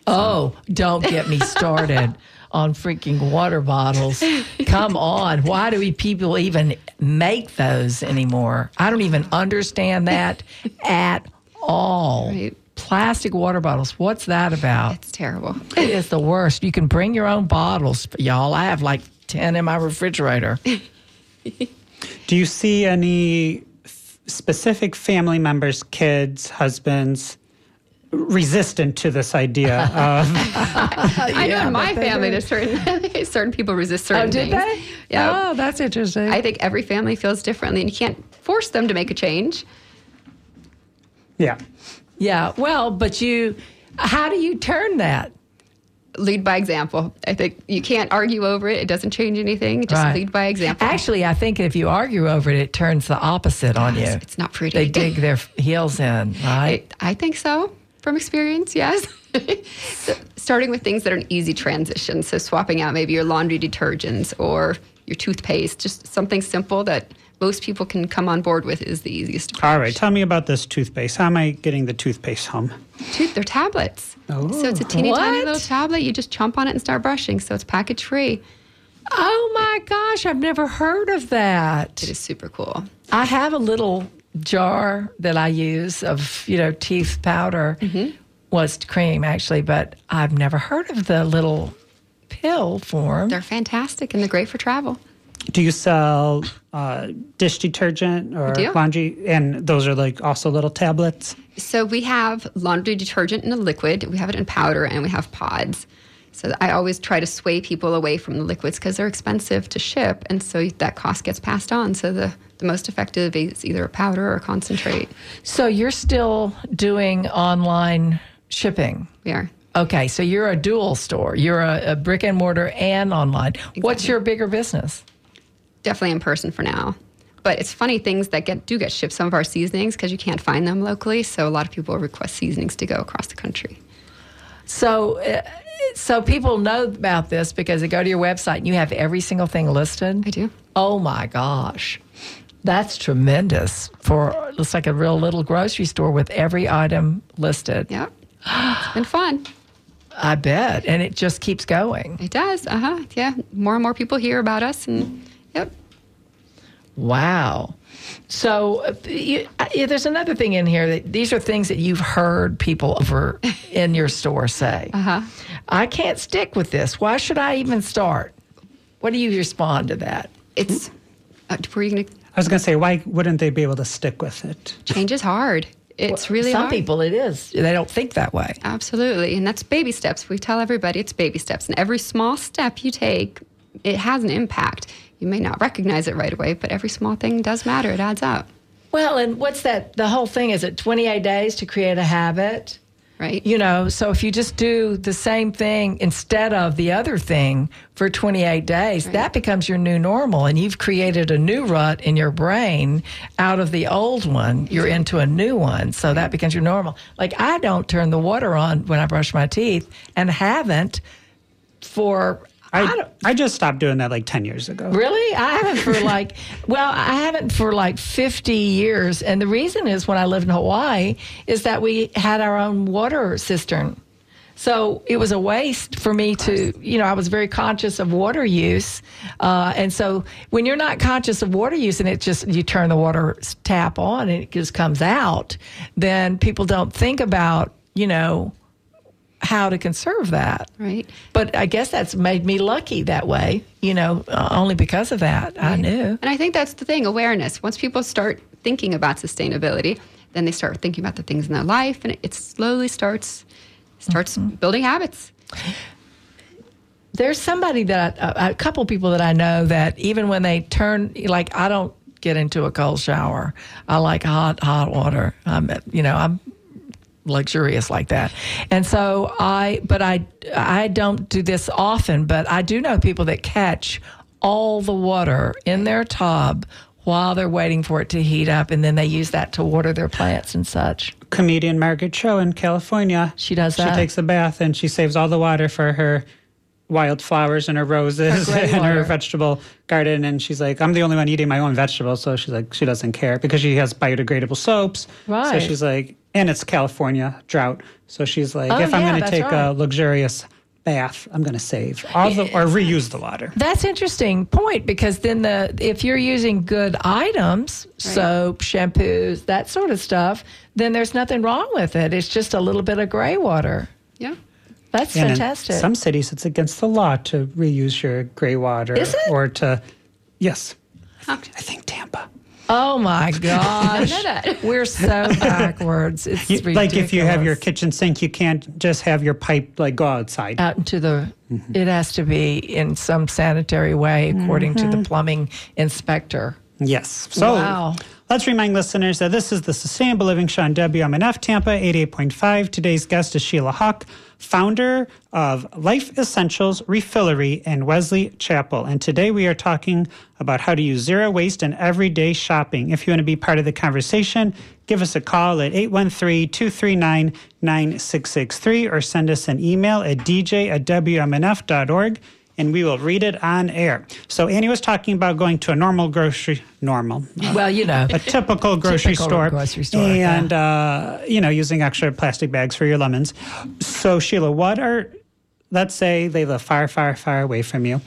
Oh, don't get me started on freaking water bottles. Come on. Why do we people even make those anymore? I don't even understand that at all. Right. Plastic water bottles. What's that about? It's terrible. It is the worst. You can bring your own bottles, y'all. I have like 10 in my refrigerator. Do you see any f- specific family members, kids, husbands? Resistant to this idea of I know in my family, there's certain certain people resist certain Oh, did things. they? Yeah. Oh, that's interesting. I think every family feels differently, and you can't force them to make a change. yeah, yeah. Well, but you, how do you turn that? Lead by example. I think you can't argue over it. It doesn't change anything. Just Right. lead by example. Actually, I think if you argue over it, it turns the opposite on you. it's not pretty. They dig their heels in, right? I, I think so from experience, yes. So, starting with things that are an easy transition. So, swapping out maybe your laundry detergents or your toothpaste, just something simple that most people can come on board with is the easiest approach. all right. Tell me about this toothpaste. How am I getting the toothpaste home? Tooth, they're tablets. Oh, so, it's a oh. teeny tiny little tablet. You just chomp on it and start brushing. So, it's package free. Oh my gosh, I've never heard of that. It is super cool. I have a little jar that I use of, you know, teeth powder. Mm-hmm. Well, it's cream actually, but I've never heard of the little pill form. They're fantastic and they're great for travel. Do you sell uh, dish detergent or laundry? And those are like also little tablets. So we have laundry detergent in a liquid, we have it in powder, and we have pods. So I always try to sway people away from the liquids because they're expensive to ship, and so that cost gets passed on. So the, the most effective is either a powder or a concentrate. So you're still doing online shipping. We are. Okay, so you're a dual store. You're a, a brick and mortar and online. What's your bigger business? definitely in person for now. But it's funny things that get do get shipped. Some of our seasonings because you can't find them locally, so a lot of people request seasonings to go across the country. So, uh, so people know about this because they go to your website and you have every single thing listed. I do. Oh my gosh, that's tremendous for looks like a real little grocery store with every item listed. Yep, it's been fun. I bet, and it just keeps going. It does. Uh huh. Yeah, more and more people hear about us, and yep. Wow. So you, yeah, there's another thing in here that these are things that you've heard people over in your store say. Uh-huh. I can't stick with this. Why should I even start? What do you respond to that? It's. Uh, were you going to I was going to say, why wouldn't they be able to stick with it? change is hard. It's really Some hard. people it is. They don't think that way. Absolutely. And that's baby steps. We tell everybody it's baby steps. And every small step you take, it has an impact. You may not recognize it right away, but every small thing does matter. It adds up. Well, and what's that? The whole thing is it 28 days to create a habit? right? You know, so if you just do the same thing instead of the other thing for 28 days, that becomes your new normal. And you've created a new rut in your brain out of the old one. You're into a new one. So that becomes your normal. Like I don't turn the water on when I brush my teeth and haven't for. I, I, I just stopped doing that like 10 years ago. Really? I haven't for like, well, I haven't for like 50 years. And the reason is when I lived in Hawaii is that we had our own water cistern. So it was a waste for me to, you know, I was very conscious of water use. Uh, and so when you're not conscious of water use and it just, you turn the water tap on and it just comes out, then people don't think about, you know, how to conserve that. Right. But I guess that's made me lucky that way, you know, uh, only because of that. I knew. And I think that's the thing awareness. Once people start thinking about sustainability, then they start thinking about the things in their life and it slowly starts starts building habits. There's somebody that, a, a couple people that I know that even when they turn, like, I don't get into a cold shower. I like hot, hot water. I'm, you know, I'm luxurious like that. And so I, but I, I don't do this often, but I do know people that catch all the water in their tub while they're waiting for it to heat up, and then they use that to water their plants and such. Comedian Margaret Cho in California. She does that. She takes a bath and she saves all the water for her wildflowers and her roses Her and her vegetable garden. And she's like, I'm the only one eating my own vegetables. So she's like, she doesn't care because she has biodegradable soaps. right So she's like, and it's California drought. So she's like, Oh, if I'm going to take right. a luxurious bath, I'm going to save all the, or reuse the water. That's interesting point because then the if you're using good items, soap, shampoos, that sort of stuff, then there's nothing wrong with it. It's just a little bit of gray water. Yeah. That's And fantastic. some cities, it's against the law to reuse your gray water Is it? or to, yes. Think, I think Tampa. Oh my gosh. know that. We're so backwards. It's You- like if you have your kitchen sink, you can't just have your pipe like go outside. out into the Mm-hmm. it has to be in some sanitary way according to the plumbing inspector. yes. So Wow. Let's remind listeners that this is the Sustainable Living Show on WMNF Tampa 88.5. Today's guest is Sheila Huck, founder of Life Essentials Refillery in Wesley Chapel. And today we are talking about how to use zero waste in everyday shopping. If you want to be part of the conversation, give us a call at 813 239 9663 or send us an email at dj at wmnf.org and we will read it on air. So Annie was talking about going to a normal grocery, normal, Well, you know. a typical grocery Typical store, grocery store, and uh, you know using extra plastic bags for your lemons. So Sheila, what are let's say they live far, far, far away from you,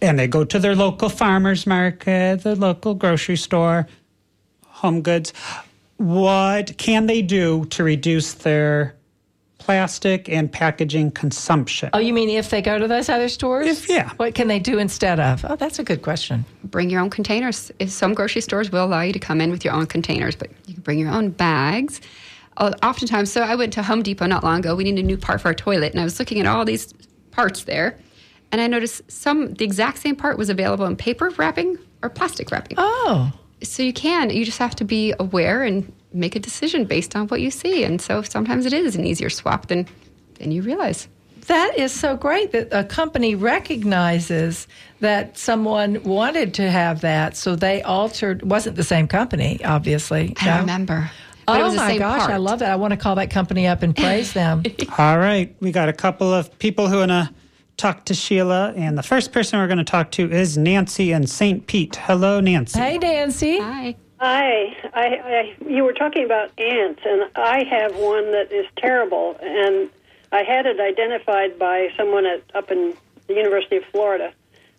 and they go to their local farmers market, the local grocery store, Home Goods. What can they do to reduce their plastic and packaging consumption? Oh, you mean if they go to those other stores? If- yeah. What can they do instead of? Oh, that's a good question. Bring your own containers. If some grocery stores will allow you to come in with your own containers, but you can bring your own bags. Uh, Oftentimes, so I went to Home Depot not long ago. We needed a new part for our toilet, and I was looking at all these parts there, and I noticed some the exact same part was available in paper wrapping or plastic wrapping. Oh, So you can. You just have to be aware and make a decision based on what you see. And so sometimes it is an easier swap than than you realize. that is so great that a company recognizes that someone wanted to have that, so they altered. Wasn't the same company, obviously. I no? remember. But oh it was the my same gosh, part. I love that. I want to call that company up and praise them. All right, we got a couple of people who want to talk to Sheila, and the first person we're going to talk to is Nancy in St. Pete. Hello, Nancy. hey, Nancy. Hi. Hi, I, I, you were talking about ants, and I have one that is terrible, and I had it identified by someone at up in the University of Florida,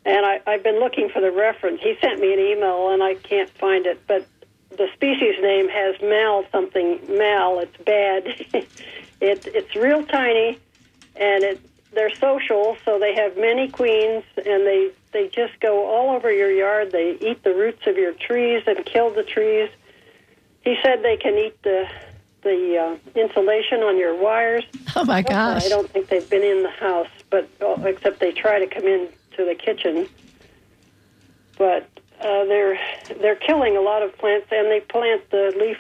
and I, I've been looking for the reference. He sent me an email, and I can't find it, but the species name has mal something. Mal, it's bad. it, it's real tiny, and it they're social, so they have many queens, and they they just go all over your yard. They eat the roots of your trees and kill the trees. He said they can eat the the uh, insulation on your wires. Oh my gosh. I don't think they've been in the house, but uh, except they try to come in to the kitchen. But uh, they're they're killing a lot of plants, and they plant the leaf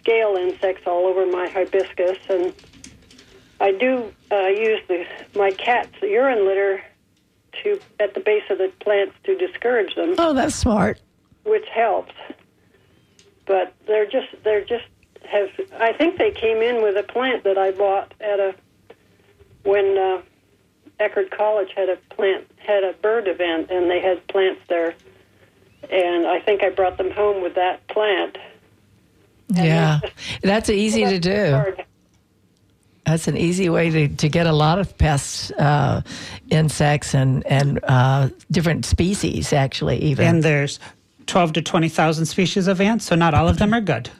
scale insects all over my hibiscus, and I do uh, use the my cat's urine litter to at the base of the plants to discourage them, Oh, that's smart. which helps. But they're just they're just have I think they came in with a plant that I bought at a when uh, Eckerd College had a plant had a bird event and they had plants there, and I think I brought them home with that plant. Yeah, that's easy to do. Hard. That's an easy way to, to get a lot of pests, uh, insects, and and uh, different species. Actually, even And there's 12 to 20,000 species of ants, so not all of them are good.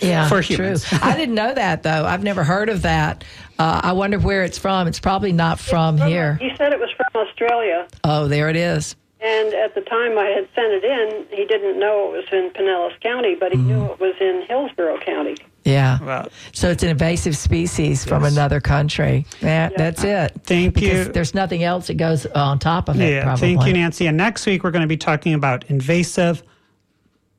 yeah, for true. humans. I didn't know that though. I've never heard of that. Uh, I wonder where it's from. It's probably not from here. He said it was from Australia, Oh, there it is. and at the time I had sent it in, he didn't know it was in Pinellas County, but he knew it was in Hillsborough County. Yeah. So it's an invasive species from another country. Yeah, that's it. Thank because you. There's nothing else that goes on top of it. yeah, probably. thank you, Nancy. And next week, we're going to be talking about invasive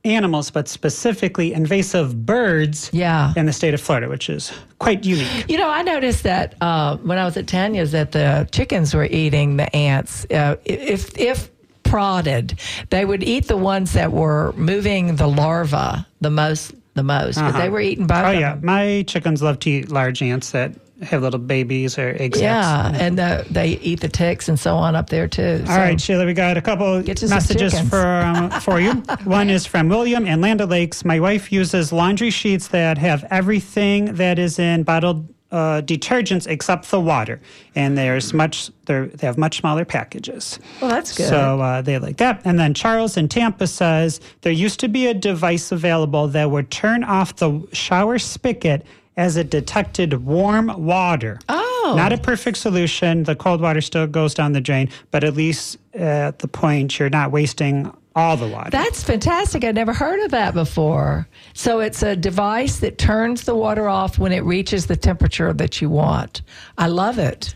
animals, but specifically invasive birds Yeah. in the state of Florida, which is quite unique. You know, I noticed that uh, when I was at Tanya's that the chickens were eating the ants. Uh, if if prodded, they would eat the ones that were moving the larva the most. The most, but they were eating both. Oh, yeah. My chickens love to eat large ants that have little babies or eggs. Yeah, and the, they eat the ticks and so on up there too. All right, Sheila, we got a couple Get you some messages for um, for you. One is from William in Land O'Lakes. My wife uses laundry sheets that have everything that is in bottled uh, detergents except the water, and there's much they're, they have much smaller packages. Well, that's good. So uh, they like that. And then Charles in Tampa says there used to be a device available that would turn off the shower spigot as it detected warm water. Oh. Not a perfect solution. The cold water still goes down the drain, but at least at the point you're not wasting all the water. That's fantastic. I'd never heard of that before. So it's a device that turns the water off when it reaches the temperature that you want. I love it.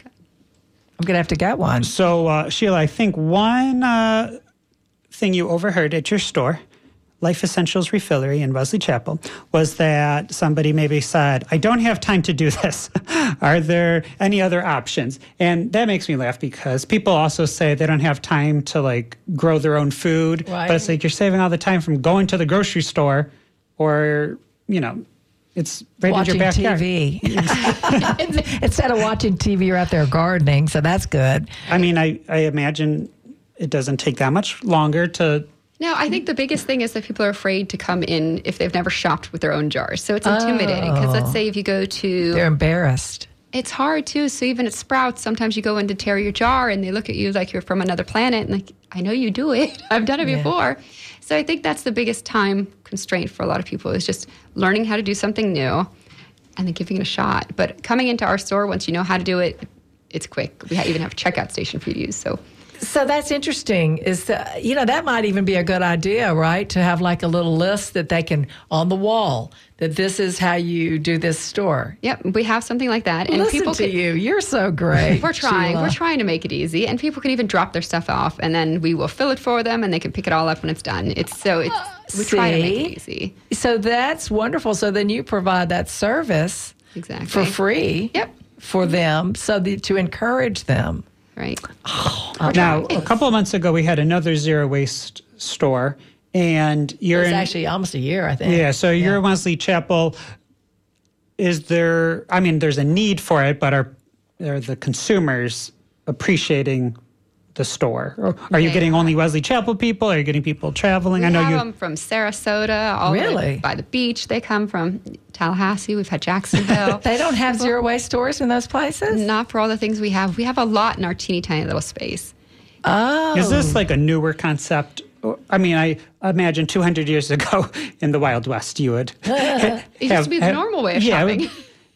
I'm going to have to get one. so, uh, Sheila, I think one uh, thing you overheard at your store, Life Essentials Refillery in Wesley Chapel, was that somebody maybe said, I don't have time to do this. Are there any other options? And that makes me laugh because people also say they don't have time to like grow their own food. Right. But it's like you're saving all the time from going to the grocery store or, you know, it's right watching in your backyard. TV. Instead of watching TV, you're out there gardening. So that's good. I mean, I, I imagine it doesn't take that much longer to No, I think the biggest thing is that people are afraid to come in if they've never shopped with their own jars. So it's intimidating because let's oh. say if you go to They're embarrassed. it's hard too. So even at Sprouts, sometimes you go in to tare your jar and they look at you like you're from another planet. And like, I know you do it. I've done it before. So I think that's the biggest time constraint for a lot of people is just learning how to do something new and then giving it a shot. But coming into our store, once you know how to do it, it's quick. We even have a checkout station for you to use. So So that's interesting. Is that you know that might even be a good idea, right? To have like a little list that they can on the wall that this is how you do this store. yep, we have something like that. And Listen people to can, you. You're so great. We're trying. Sheila. We're trying to make it easy, and people can even drop their stuff off, and then we will fill it for them, and they can pick it all up when it's done. It's so it's we try to make it easy. So that's wonderful. So then you provide that service Exactly. for free. Yep. For them, so that, to encourage them. Right. Oh, now, a couple of months ago, we had another zero waste store, and you're It's in, actually almost a year, I think. yeah. So you're in Wesley Chapel. Is there? I mean, there's a need for it, but are are the consumers appreciating the store? Or are you They getting only Wesley Chapel people? Are you getting people traveling? We I know have you. them from Sarasota, all the Really? way by the beach. They come from Tallahassee. We've had Jacksonville. They don't have zero waste stores in those places. Not for all the things we have. We have a lot in our teeny tiny little space. Oh, Is this like a newer concept? I mean, I imagine 200 years ago in the Wild West, you would. It used to be the normal way of shopping.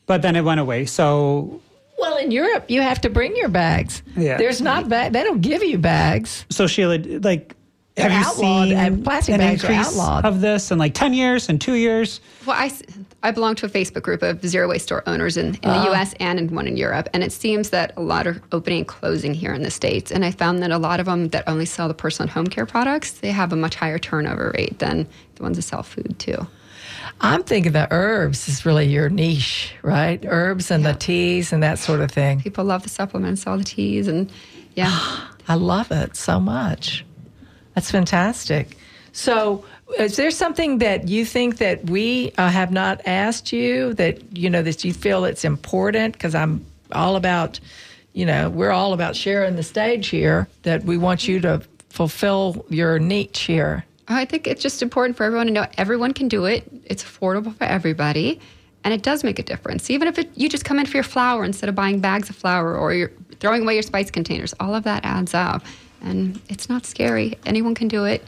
But then it went away. So well in Europe you have to bring your bags. Yeah. There's not bag. They don't give you bags. So Sheila, like, have you outlawed, seen and plastic an bags increase outlawed. of this in like 10 years and two years? Well, I, I belong to a Facebook group of zero waste store owners in, in Ah. the US and in one in Europe. And it seems that a lot are opening and closing here in the States. And I found that a lot of them that only sell the personal home care products, they have a much higher turnover rate than the ones that sell food too. I'm thinking the herbs is really your niche, right? Herbs and the teas and that sort of thing. People love the supplements, all the teas, and yeah. I love it so much. That's fantastic. So, is there something that you think that we uh, have not asked you that you know that you feel it's important? Because I'm all about, you know, we're all about sharing the stage here. That we want you to fulfill your niche here. I think it's just important for everyone to know everyone can do it. It's affordable for everybody, and it does make a difference. Even if it, you just come in for your flour instead of buying bags of flour or you're throwing away your spice containers, all of that adds up. And it's not scary. Anyone can do it.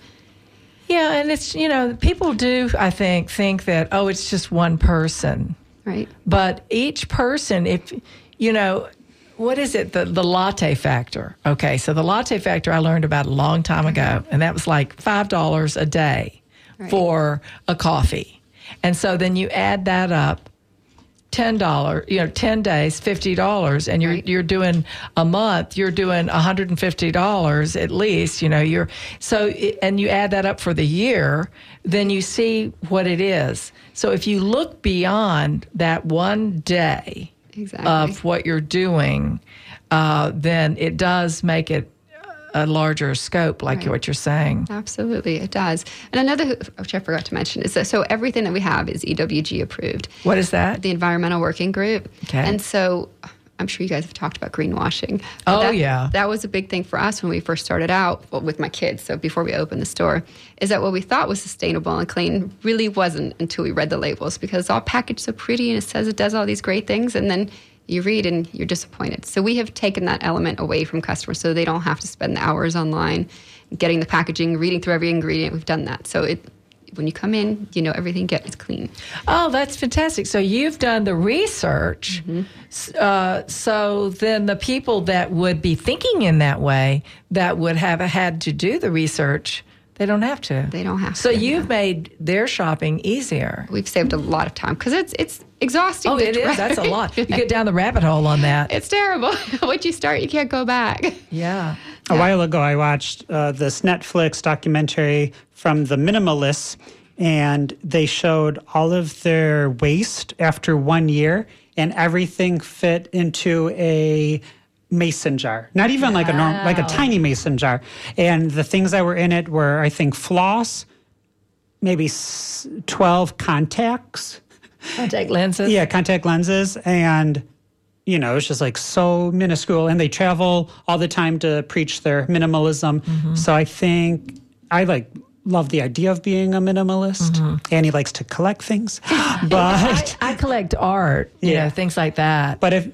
Yeah, and it's you know people do I think think that oh it's just one person. Right. But each person, if you know, what is it? The the latte factor. Okay, so the latte factor I learned about a long time ago, mm-hmm. and that was like five dollars a day Right. for a coffee. And so then you add that up, ten dollars, you know, ten days, fifty dollars, and you're Right. you're doing a month, you're doing hundred and fifty dollars at least. You know, you're so and you add that up for the year, then you see what it is. So if you look beyond that one day Exactly. of what you're doing, uh, then it does make it a larger scope, like Right. what you're saying. Absolutely, it does. And another, which I forgot to mention, is that so everything that we have is EWG approved. What is that? The Environmental Working Group. Okay. And so I'm sure you guys have talked about greenwashing. Oh, that, yeah. That was a big thing for us when we first started out well, with my kids. So before we opened the store, is that what we thought was sustainable and clean really wasn't until we read the labels because it's all packaged so pretty and it says it does all these great things. And then you read and you're disappointed. So we have taken that element away from customers so they don't have to spend the hours online getting the packaging, reading through every ingredient. We've done that. So it when you come in, you know everything gets clean. Oh, that's fantastic. So you've done the research. S- Uh, so then the people that would be thinking in that way, that would have had to do the research, they don't have to. They don't have So to, So you've yeah. made their shopping easier. We've saved a lot of time because it's it's exhausting. Oh, to it is. try- That's a lot. You get down the rabbit hole on that. It's terrible. Once you start, you can't go back. Yeah. A while ago, I watched uh, this Netflix documentary from the Minimalists, and they showed all of their waste after one year, and everything fit into a mason jar. Not even like a norm, like a tiny mason jar. And the things that were in it were, I think, floss, maybe s- twelve contacts. Contact lenses. Yeah, contact lenses and you know, it's just like so minuscule and they travel all the time to preach their minimalism. Mm-hmm. So I think I like love the idea of being a minimalist. Mm-hmm. Annie likes to collect things. but I collect art, you know, things like that. but if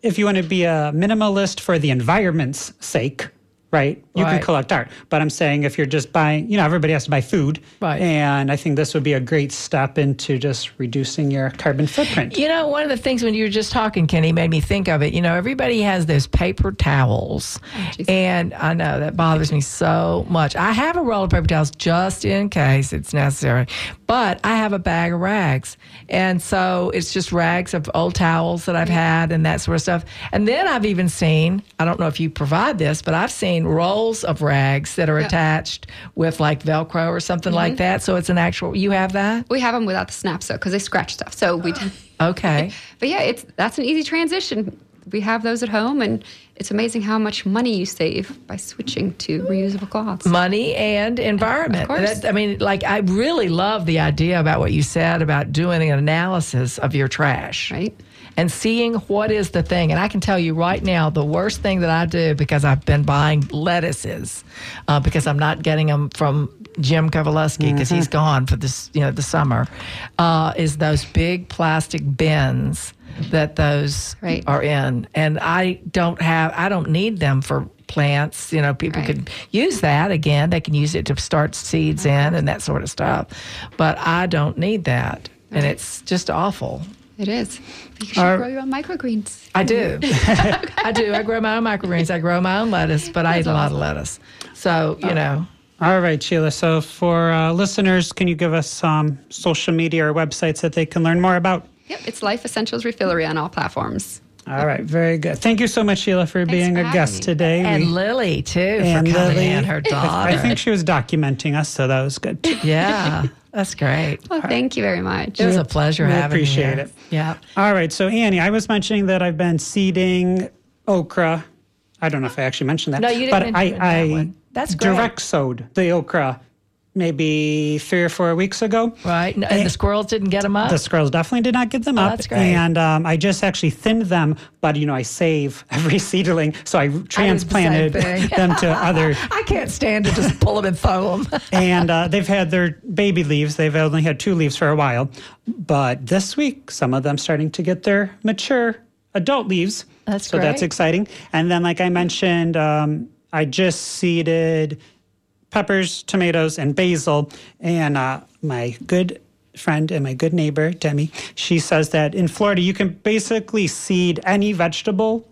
if you want to be a minimalist for the environment's sake, right? You Right. can collect art. But I'm saying if you're just buying, you know, everybody has to buy food. Right. And I think this would be a great step into just reducing your carbon footprint. You know, one of the things when you were just talking, Kenny, made me think of it. You know, everybody has those paper towels. Oh, geez. and I know that bothers me so much. I have a roll of paper towels just in case it's necessary, but I have a bag of rags. And so it's just rags of old towels that I've had and that sort of stuff. And then I've even seen, I don't know if you provide this, but I've seen rolls of rags that are attached with like Velcro or something like mm-hmm. that. So it's an actual, you have that? We have them without the snaps so because they scratch stuff. So we. Okay. But yeah, it's that's an easy transition. We have those at home, and it's amazing how much money you save by switching to reusable cloths. money and environment. Of course. That- I mean, like, I really love the idea about what you said about doing an analysis of your trash. Right. And seeing what is the thing. And I can tell you right now, the worst thing that I do because I've been buying lettuces uh, because I'm not getting them from Jim Kovaleski because he's gone for this, you know, the summer, uh, is those big plastic bins that those Right. are in. And I don't have, I don't need them for plants. You know, people Right. could use that again. They can use it to start seeds in and that sort of stuff. But I don't need that. And it's just awful. It is. You should Are- grow your own microgreens. I do. I do. I grow my own microgreens. I grow my own lettuce, but I eat a lot of lettuce. So, you know, All right, Sheila. So for uh, listeners, can you give us some social media or websites that they can learn more about? Yep, it's Life Essentials Refillery on all platforms. All right, very good. Thank you so much, Sheila, for being for a guest me. today. And We- Lily too and for coming Lily. in, her daughter. I think she was documenting us, so that was good. too. yeah, that's great. Well, thank you very much. It was a pleasure we having you. appreciate it. Yeah. All right, so Annie, I was mentioning that I've been seeding okra. I don't know if I actually mentioned that. No, you didn't But mention I, that I one. That's great. direct sowed the okra maybe three or four weeks ago. Right. And, and the squirrels didn't get them up. The squirrels definitely did not get them up. Oh, that's great. And um, I just actually thinned them, but you know, I save every seedling, so I transplanted thing. them to other. I can't stand to just pull them and throw them. And uh, they've had their baby leaves. They've only had two leaves for a while, but this week, some of them starting to get their mature adult leaves. That's so that's exciting. And then, like I mentioned, um, I just seeded peppers, tomatoes, and basil. And uh, my good friend and my good neighbor, Demi, she says that in Florida, you can basically seed any vegetable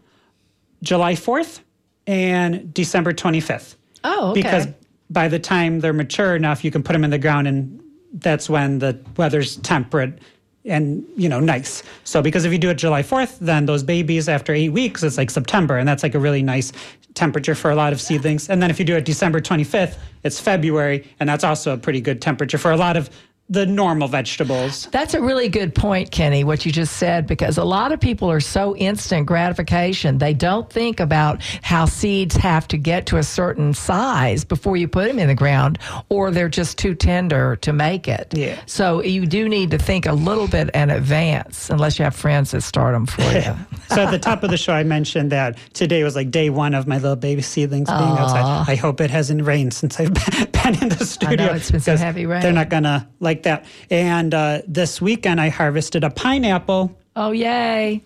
July 4th and December 25th. Oh, okay. Because by the time they're mature enough, you can put them in the ground, and that's when the weather's temperate and you know nice. So because if you do it July 4th, then those babies after eight weeks, it's like September, and that's like a really nice temperature for a lot of seedlings. And then if you do it December 25th, it's February, and that's also a pretty good temperature for a lot of the normal vegetables. That's a really good point, Kenny, what you just said, because a lot of people are so instant gratification. They don't think about how seeds have to get to a certain size before you put them in the ground, or they're just too tender to make it. Yeah. So you do need to think a little bit in advance, unless you have friends that start them for you. so at the top of the show, I mentioned that today was like day one of my little baby seedlings being outside. I hope it hasn't rained since I've been in the studio. it's been because heavy rain. They're not gonna like that. And uh, this weekend, I harvested a pineapple. oh, yay.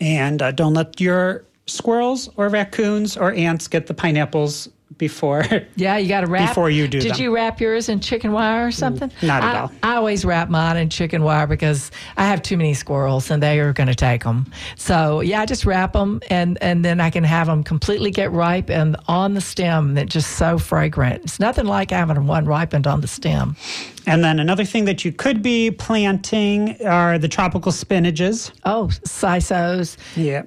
And uh, don't let your squirrels or raccoons or ants get the pineapples before. Yeah, you got to wrap Before you do Did them. you wrap yours in chicken wire or something? Mm, not at I, all. I always wrap mine in chicken wire because I have too many squirrels and they are going to take them. So yeah, I just wrap them and and then I can have them completely get ripe and on the stem. They're just so fragrant. It's nothing like having one ripened on the stem. and then another thing that you could be planting are the tropical spinaches. Oh, sisos. Yeah.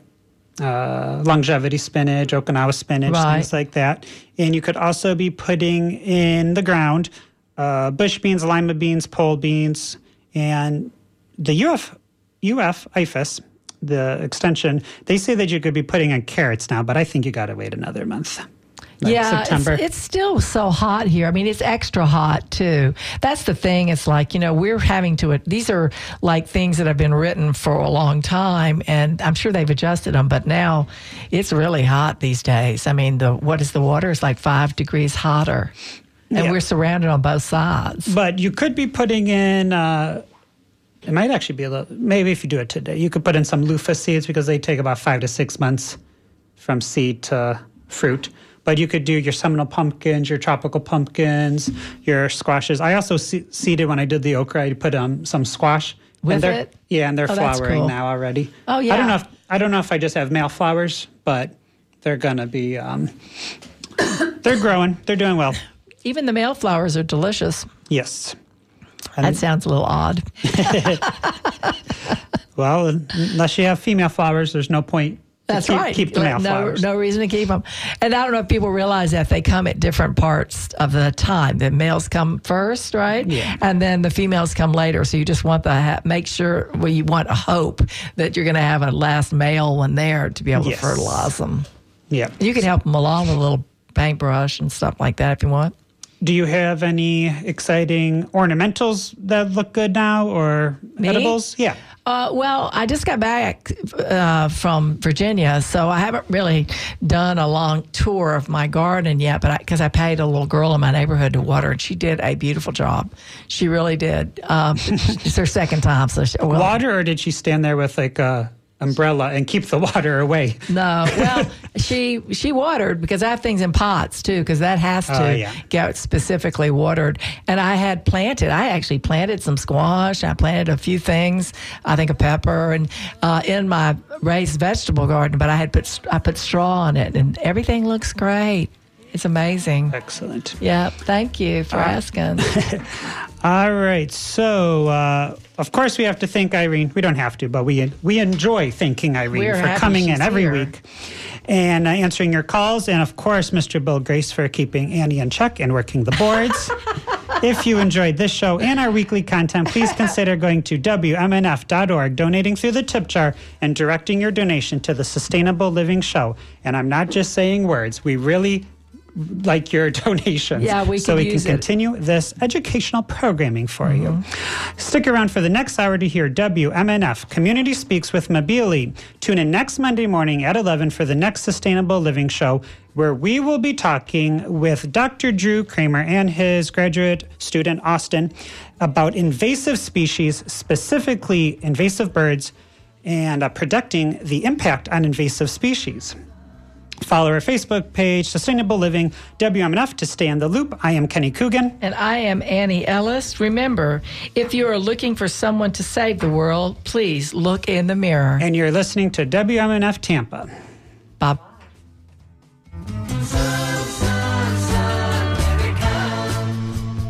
Uh, longevity spinach, Okinawa spinach, Right. things like that. And you could also be putting in the ground uh, bush beans, lima beans, pole beans, and the UF, UF IFAS, the extension, they say that you could be putting in carrots now, but I think you got to wait another month. Like yeah, it's- September. It's, still so hot here. I mean, it's extra hot too. That's the thing. It's like you know we're having to. These are like things that have been written for a long time, and I'm sure they've adjusted them. But now, it's really hot these days. I mean, the what is the water is like five degrees hotter, and Yeah. we're surrounded on both sides. But you could be putting in. Uh, it might actually be a little. Maybe if you do it today, you could put in some loofah seeds because they take about five to six months from seed to fruit. But you could do your Seminole pumpkins, your tropical pumpkins, your squashes. I also se- seeded when I did the okra. I put um, some squash With it? Yeah, and they're Oh, flowering cool. now already. Oh, yeah. I don't know if I don't know if I just have male flowers, but they're gonna be. Um, they're growing. They're doing well. Even the male flowers are delicious. Yes. And That sounds a little odd. Well, unless you have female flowers, there's no point. That's keep, right. Keep the male no, flowers. No reason to keep them. And I don't know if people realize that they come at different parts of the time. The males come first, right? Yeah. And then the females come later. So you just want to ha- make sure, well, you want a hope that you're going to have a last male one there to be able Yes. to fertilize them. Yeah. You can help them along with a little paintbrush and stuff like that if you want. Do you have any exciting ornamentals that look good now or Me? edibles? Yeah. Uh, well, I just got back uh, from Virginia, so I haven't really done a long tour of my garden yet. But because I, paid a little girl in my neighborhood to water, and she did a beautiful job. She really did. Um, it's her second time, so she, well, Water, or did she stand there with like a umbrella and keep the water away? No, well, she she watered because I have things in pots too, because that has to Oh, yeah. get specifically watered. And I had planted, I actually planted some squash. I planted a few things, I think a pepper, and uh, in my raised vegetable garden. But I had put I put straw on it, and everything looks great. It's amazing. Excellent. Yeah, thank you for asking. All right. So, uh, of course, we have to thank Irene. We don't have to, but we we enjoy thanking Irene We're for coming in every here. week and uh, answering your calls. And of course, Mr. Bill Grace for keeping Annie in check and working the boards. if you enjoyed this show and our weekly content, please consider going to WMNF.org, donating through the tip jar, and directing your donation to the Sustainable Living Show. And I'm not just saying words, we really like your donations Yeah, we so we can it. continue this educational programming for you. Stick around for the next hour to hear WMNF Community Speaks with Mabili. Tune in next Monday morning at 11 for the next Sustainable Living Show, where we will be talking with Dr. Drew Kramer and his graduate student Austin about invasive species, specifically invasive birds, and uh, predicting the impact on invasive species. Follow our Facebook page, Sustainable Living WMNF, to stay in the loop. I am Kenny Coogan. and I am Annie Ellis. Remember, if you are looking for someone to save the world, please look in the mirror. and you're listening to WMNF Tampa. Bye.